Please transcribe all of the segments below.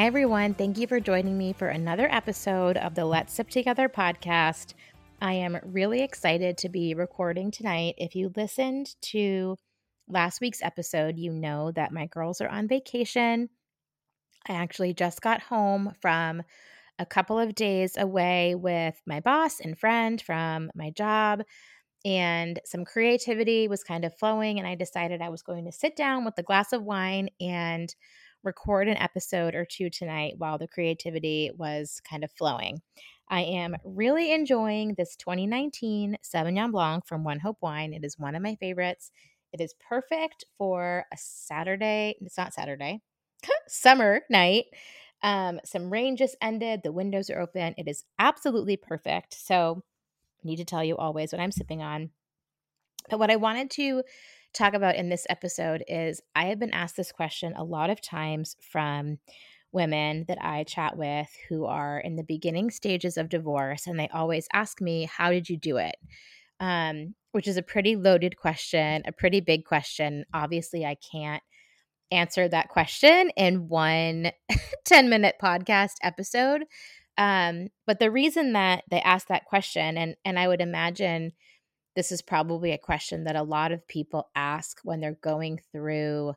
Hi, everyone. Thank you for joining me for another episode of the Let's Sip Together podcast. I am really excited to be recording tonight. If you listened to last week's episode, you know that my girls are on vacation. I actually just got home from a couple of days away with my boss and friend from my job, and some creativity was kind of flowing. And I decided I was going to sit down with a glass of wine and record an episode or two tonight while the creativity was kind of flowing. I am really enjoying this 2019 Sauvignon Blanc from One Hope Wine. It is one of my favorites. It is perfect for a Saturday. It's not Saturday, summer night. Um, some rain just ended. The windows are open. It is absolutely perfect. So, I need to tell you always what I'm sipping on. But what I wanted to talk about in this episode is I have been asked this question a lot of times from women that I chat with who are in the beginning stages of divorce, and they always ask me, How did you do it? Um, which is a pretty loaded question, a pretty big question. Obviously, I can't answer that question in one 10 minute podcast episode. Um, but the reason that they ask that question, and and I would imagine this is probably a question that a lot of people ask when they're going through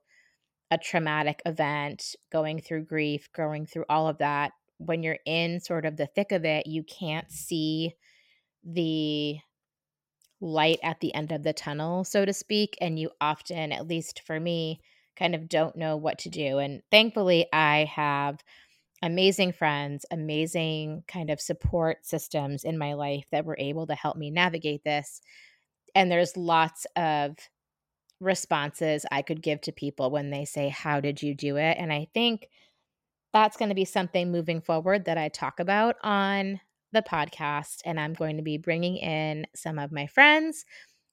a traumatic event, going through grief, going through all of that. When you're in sort of the thick of it, you can't see the light at the end of the tunnel, so to speak. And you often, at least for me, kind of don't know what to do. And thankfully, I have amazing friends, amazing kind of support systems in my life that were able to help me navigate this. And there's lots of responses I could give to people when they say, How did you do it? And I think that's going to be something moving forward that I talk about on the podcast. And I'm going to be bringing in some of my friends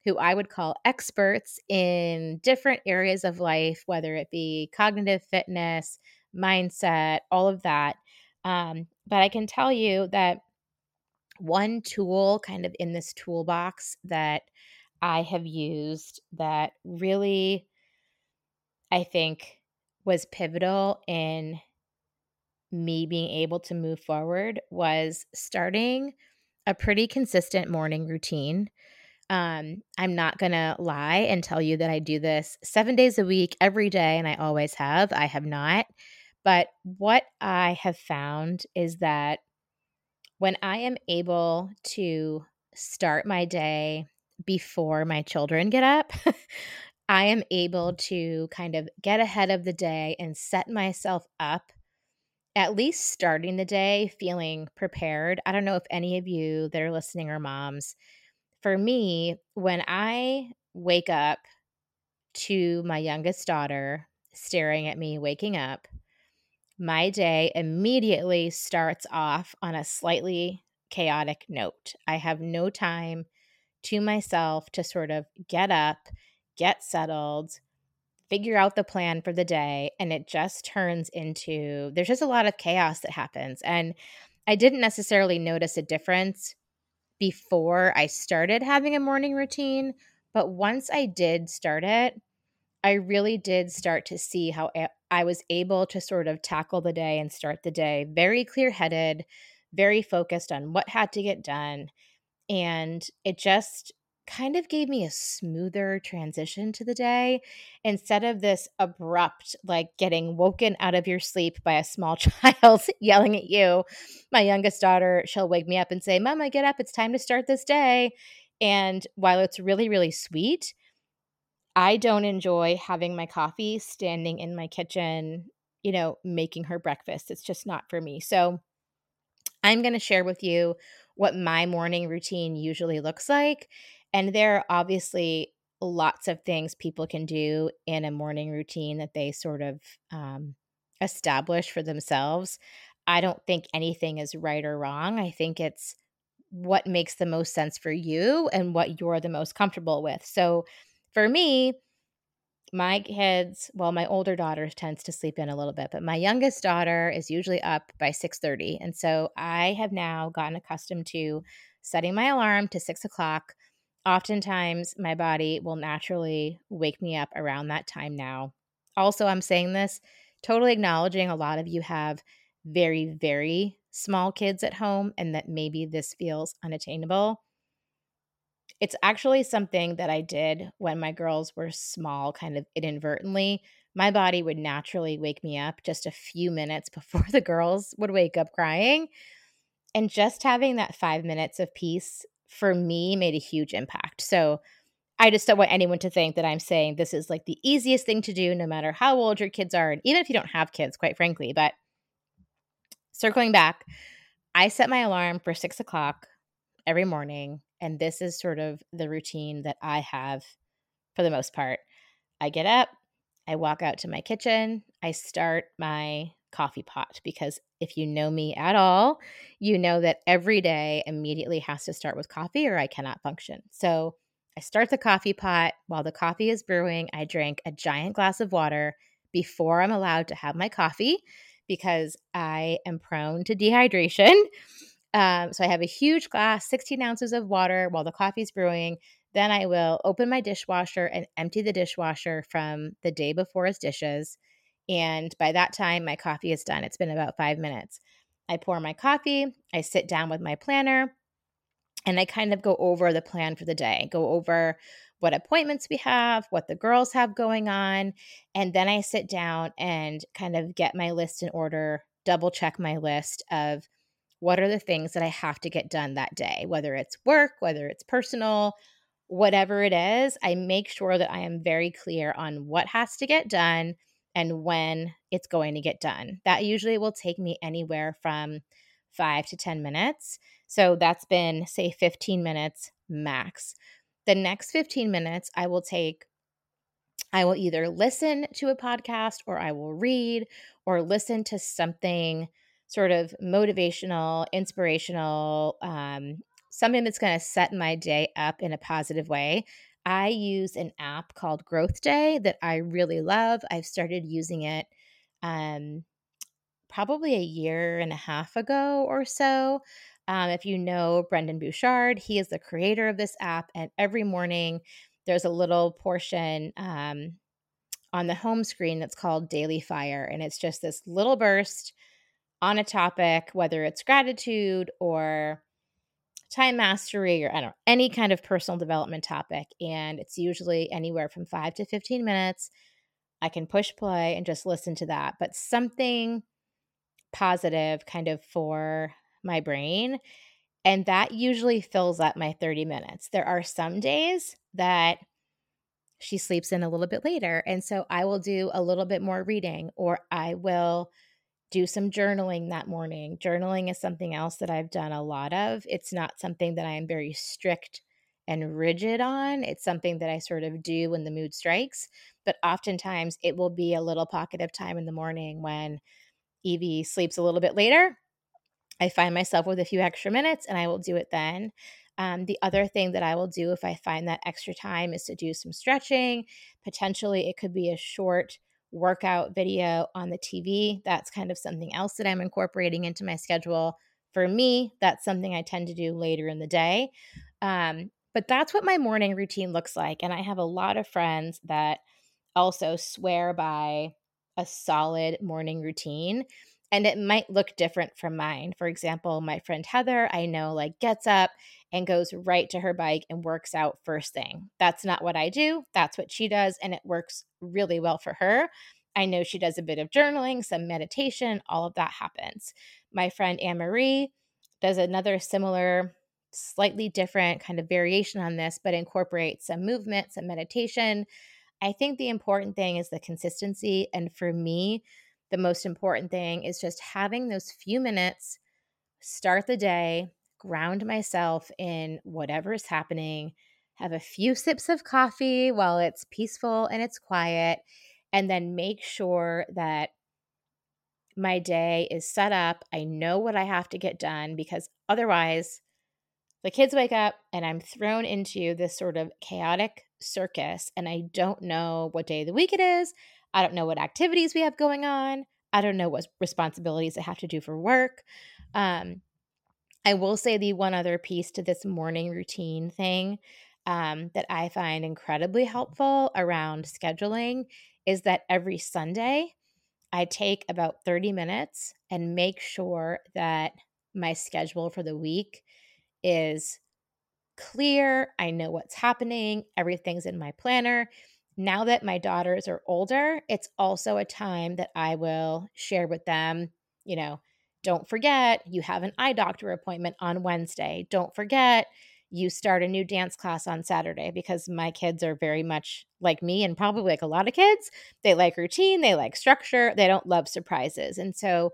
who I would call experts in different areas of life, whether it be cognitive fitness, mindset, all of that. Um, but I can tell you that one tool kind of in this toolbox that I have used that really, I think, was pivotal in me being able to move forward was starting a pretty consistent morning routine. Um, I'm not going to lie and tell you that I do this seven days a week, every day, and I always have. I have not. But what I have found is that when I am able to start my day before my children get up, I am able to kind of get ahead of the day and set myself up at least starting the day feeling prepared. I don't know if any of you that are listening are moms. For me, when I wake up to my youngest daughter staring at me waking up, my day immediately starts off on a slightly chaotic note. I have no time to myself to sort of get up, get settled, figure out the plan for the day. And it just turns into there's just a lot of chaos that happens. And I didn't necessarily notice a difference before I started having a morning routine. But once I did start it, I really did start to see how I was able to sort of tackle the day and start the day very clear headed, very focused on what had to get done and it just kind of gave me a smoother transition to the day instead of this abrupt like getting woken out of your sleep by a small child yelling at you. My youngest daughter she'll wake me up and say mama get up it's time to start this day and while it's really really sweet i don't enjoy having my coffee standing in my kitchen you know making her breakfast it's just not for me so i'm going to share with you what my morning routine usually looks like. And there are obviously lots of things people can do in a morning routine that they sort of um, establish for themselves. I don't think anything is right or wrong. I think it's what makes the most sense for you and what you're the most comfortable with. So for me, my kids well my older daughter tends to sleep in a little bit but my youngest daughter is usually up by 6.30 and so i have now gotten accustomed to setting my alarm to 6 o'clock oftentimes my body will naturally wake me up around that time now also i'm saying this totally acknowledging a lot of you have very, very small kids at home and that maybe this feels unattainable. It's actually something that I did when my girls were small, kind of inadvertently. My body would naturally wake me up just a few minutes before the girls would wake up crying. And just having that five minutes of peace for me made a huge impact. So I just don't want anyone to think that I'm saying this is like the easiest thing to do, no matter how old your kids are, and even if you don't have kids, quite frankly. But circling back, I set my alarm for six o'clock every morning. And this is sort of the routine that I have for the most part. I get up, I walk out to my kitchen, I start my coffee pot because if you know me at all, you know that every day immediately has to start with coffee or I cannot function. So I start the coffee pot while the coffee is brewing. I drink a giant glass of water before I'm allowed to have my coffee because I am prone to dehydration. Um, so I have a huge glass, 16 ounces of water while the coffee's brewing. Then I will open my dishwasher and empty the dishwasher from the day before's dishes. And by that time, my coffee is done. It's been about five minutes. I pour my coffee, I sit down with my planner, and I kind of go over the plan for the day, go over what appointments we have, what the girls have going on. And then I sit down and kind of get my list in order, double check my list of what are the things that I have to get done that day, whether it's work, whether it's personal, whatever it is. I make sure that I am very clear on what has to get done and when it's going to get done. That usually will take me anywhere from five to 10 minutes. So that's been, say, 15 minutes max. The next 15 minutes, I will take, I will either listen to a podcast or I will read or listen to something sort of motivational, inspirational, um, something that's going to set my day up in a positive way. I use an app called Growth Day that I really love. I've started using it um, probably a year and a half ago or so. Um, if you know Brendon Burchard, he is the creator of this app. And every morning, there's a little portion um, on the home screen that's called Daily Fire. And it's just this little burst on a topic, whether it's gratitude or time mastery or I don't know, any kind of personal development topic. And it's usually anywhere from five to 15 minutes. I can push play and just listen to that. But something positive kind of for my brain. And that usually fills up my 30 minutes. There are some days that she sleeps in a little bit later. And so I will do a little bit more reading or I will do some journaling that morning. Journaling is something else that I've done a lot of. It's not something that I am very strict and rigid on. It's something that I sort of do when the mood strikes. But oftentimes it will be a little pocket of time in the morning when Evie sleeps a little bit later. I find myself with a few extra minutes and I will do it then. Um, the other thing that I will do if I find that extra time is to do some stretching. Potentially, it could be a short workout video on the TV. That's kind of something else that I'm incorporating into my schedule. For me, that's something I tend to do later in the day. Um, but that's what my morning routine looks like. And I have a lot of friends that also swear by a solid morning routine and it might look different from mine. For example, my friend Heather, I know like gets up and goes right to her bike and works out first thing. That's not what I do. That's what she does and it works really well for her. I know she does a bit of journaling, some meditation, all of that happens. My friend Anne Marie does another similar slightly different kind of variation on this, but incorporates some movement, some meditation, I think the important thing is the consistency. And for me, the most important thing is just having those few minutes, start the day, ground myself in whatever is happening, have a few sips of coffee while it's peaceful and it's quiet, and then make sure that my day is set up. I know what I have to get done because otherwise, the kids wake up and I'm thrown into this sort of chaotic circus and I don't know what day of the week it is. I don't know what activities we have going on. I don't know what responsibilities I have to do for work. Um, I will say the one other piece to this morning routine thing um, that I find incredibly helpful around scheduling is that every Sunday I take about 30 minutes and make sure that my schedule for the week is clear. I know what's happening, everything's in my planner. Now that my daughters are older, it's also a time that I will share with them, you know, don't forget you have an eye doctor appointment on Wednesday. Don't forget you start a new dance class on Saturday because my kids are very much like me and probably like a lot of kids. They like routine, they like structure, they don't love surprises. And so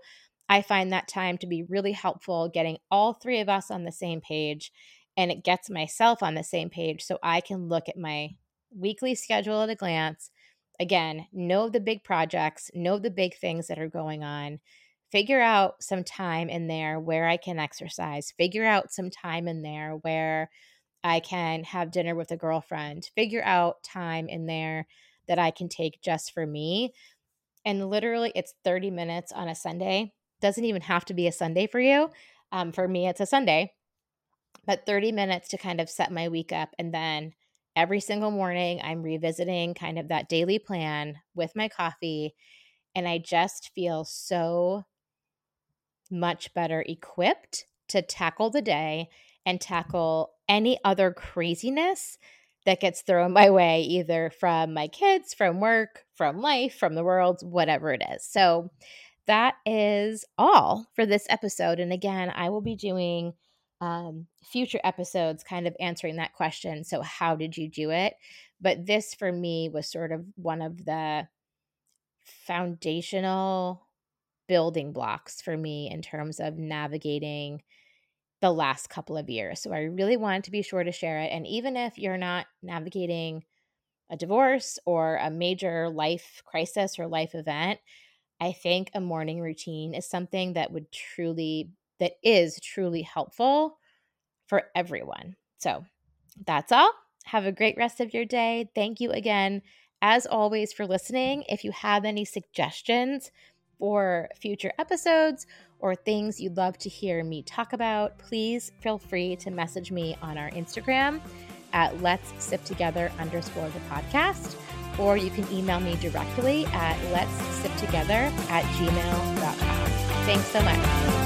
I find that time to be really helpful getting all three of us on the same page and it gets myself on the same page so I can look at my weekly schedule at a glance. Again, know the big projects, know the big things that are going on. Figure out some time in there where I can exercise. Figure out some time in there where I can have dinner with a girlfriend. Figure out time in there that I can take just for me. And literally, it's 30 minutes on a Sunday. Doesn't even have to be a Sunday for you. Um, for me, it's a Sunday but 30 minutes to kind of set my week up. And then every single morning, I'm revisiting kind of that daily plan with my coffee. And I just feel so much better equipped to tackle the day and tackle any other craziness that gets thrown my way, either from my kids, from work, from life, from the world, whatever it is. So that is all for this episode. And again, I will be doing um, future episodes kind of answering that question. So, how did you do it? But this for me was sort of one of the foundational building blocks for me in terms of navigating the last couple of years. So, I really wanted to be sure to share it. And even if you're not navigating a divorce or a major life crisis or life event, I think a morning routine is something that would truly that is truly helpful for everyone. So that's all. Have a great rest of your day. Thank you again, as always, for listening. If you have any suggestions for future episodes or things you'd love to hear me talk about, please feel free to message me on our Instagram at let's sip together underscore the podcast, or you can email me directly at let's sip together at gmail.com. Thanks so much.